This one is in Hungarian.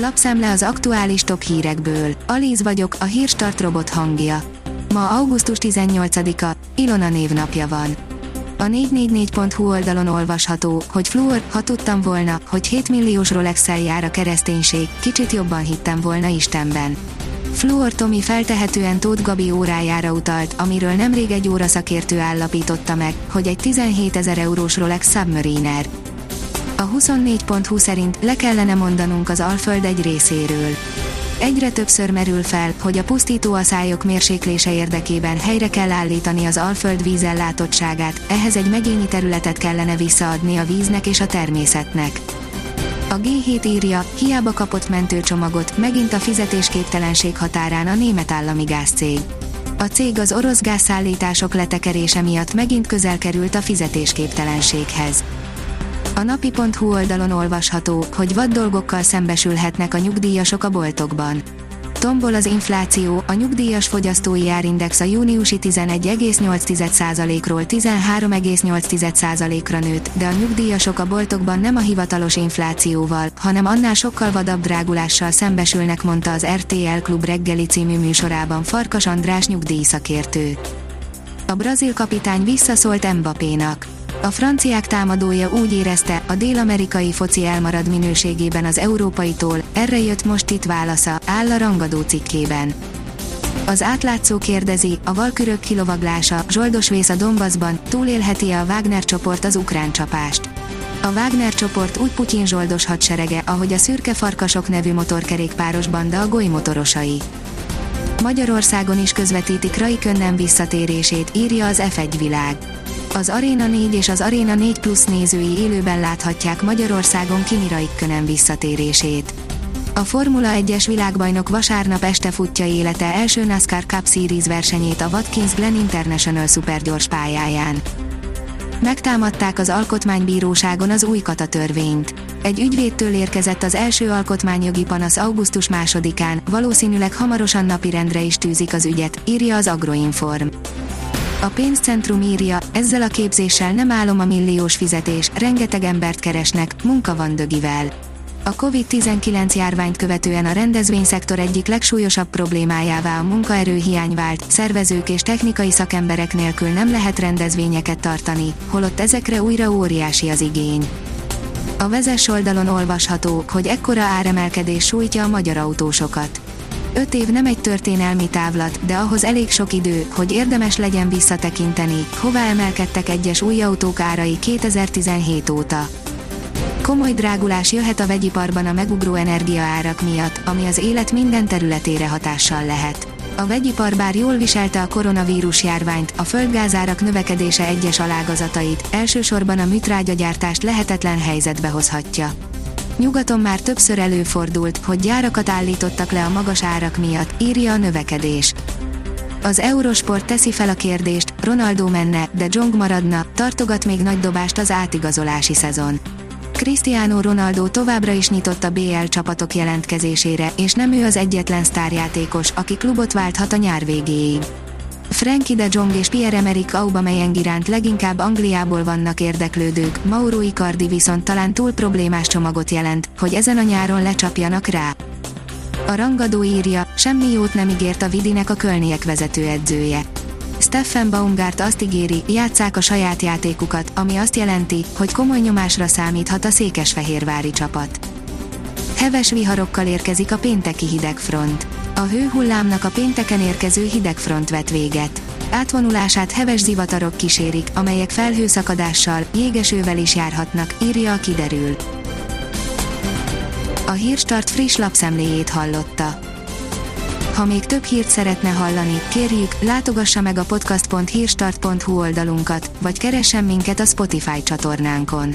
Lapszemle az aktuális top hírekből. Alíz vagyok, a hírstart robot hangja. Ma augusztus 18-a, Ilona névnapja van. A 444.hu oldalon olvasható, hogy Fluor, ha tudtam volna, hogy 7 milliós rolex jár a kereszténység, kicsit jobban hittem volna Istenben. Fluor Tomi feltehetően Tóth Gabi órájára utalt, amiről nemrég egy óra szakértő állapította meg, hogy egy 17 ezer eurós Rolex Submariner. A 24.20 szerint le kellene mondanunk az Alföld egy részéről. Egyre többször merül fel, hogy a pusztító aszályok mérséklése érdekében helyre kell állítani az Alföld vízellátottságát, ehhez egy megyényi területet kellene visszaadni a víznek és a természetnek. A G7 írja, hiába kapott mentőcsomagot, megint a fizetésképtelenség határán a német állami gázcég. A cég az orosz gázszállítások letekerése miatt megint közel került a fizetésképtelenséghez. A napi.hu oldalon olvasható, hogy vad dolgokkal szembesülhetnek a nyugdíjasok a boltokban. Tombol az infláció, a nyugdíjas fogyasztói árindex a júniusi 11,8%-ról 13,8%-ra nőtt, de a nyugdíjasok a boltokban nem a hivatalos inflációval, hanem annál sokkal vadabb drágulással szembesülnek, mondta az RTL Klub reggeli című műsorában Farkas András nyugdíjszakértő. A brazil kapitány visszaszólt Mbappénak a franciák támadója úgy érezte, a dél-amerikai foci elmarad minőségében az európaitól, erre jött most itt válasza, áll a rangadó cikkében. Az átlátszó kérdezi, a valkürök kilovaglása, zsoldos vész a Donbassban, túlélheti-e a Wagner csoport az ukrán csapást. A Wagner csoport úgy Putyin zsoldos hadserege, ahogy a szürke farkasok nevű motorkerékpáros banda a golymotorosai. Magyarországon is közvetítik Raikönnen visszatérését, írja az F1 világ az Arena 4 és az Arena 4 Plus nézői élőben láthatják Magyarországon Kimi Raikkonen visszatérését. A Formula 1-es világbajnok vasárnap este futja élete első NASCAR Cup Series versenyét a Watkins Glen International szupergyors pályáján. Megtámadták az Alkotmánybíróságon az új kata törvényt. Egy ügyvédtől érkezett az első alkotmányjogi panasz augusztus másodikán, valószínűleg hamarosan napirendre is tűzik az ügyet, írja az Agroinform. A pénzcentrum írja, ezzel a képzéssel nem állom a milliós fizetés, rengeteg embert keresnek, munka van dögivel. A COVID-19 járványt követően a rendezvényszektor egyik legsúlyosabb problémájává a munkaerőhiány vált, szervezők és technikai szakemberek nélkül nem lehet rendezvényeket tartani, holott ezekre újra óriási az igény. A vezes oldalon olvasható, hogy ekkora áremelkedés sújtja a magyar autósokat. Öt év nem egy történelmi távlat, de ahhoz elég sok idő, hogy érdemes legyen visszatekinteni, hová emelkedtek egyes új autók árai 2017 óta. Komoly drágulás jöhet a vegyiparban a megugró energiaárak miatt, ami az élet minden területére hatással lehet. A vegyipar bár jól viselte a koronavírus járványt, a földgázárak növekedése egyes alágazatait, elsősorban a műtrágyagyártást lehetetlen helyzetbe hozhatja. Nyugaton már többször előfordult, hogy gyárakat állítottak le a magas árak miatt, írja a növekedés. Az Eurosport teszi fel a kérdést, Ronaldo menne, de Jong maradna, tartogat még nagy dobást az átigazolási szezon. Cristiano Ronaldo továbbra is nyitott a BL csapatok jelentkezésére, és nem ő az egyetlen sztárjátékos, aki klubot válthat a nyár végéig. Frankie de Jong és Pierre-Emerick Aubameyang iránt leginkább Angliából vannak érdeklődők, Mauro Icardi viszont talán túl problémás csomagot jelent, hogy ezen a nyáron lecsapjanak rá. A rangadó írja, semmi jót nem ígért a Vidinek a Kölniek vezetőedzője. Steffen Baumgart azt ígéri, játszák a saját játékukat, ami azt jelenti, hogy komoly nyomásra számíthat a székesfehérvári csapat. Heves viharokkal érkezik a pénteki hidegfront. A hőhullámnak a pénteken érkező hidegfront vet véget. Átvonulását heves zivatarok kísérik, amelyek felhőszakadással, jégesővel is járhatnak, írja a kiderül. A Hírstart friss lapszemléjét hallotta. Ha még több hírt szeretne hallani, kérjük, látogassa meg a podcast.hírstart.hu oldalunkat, vagy keressen minket a Spotify csatornánkon.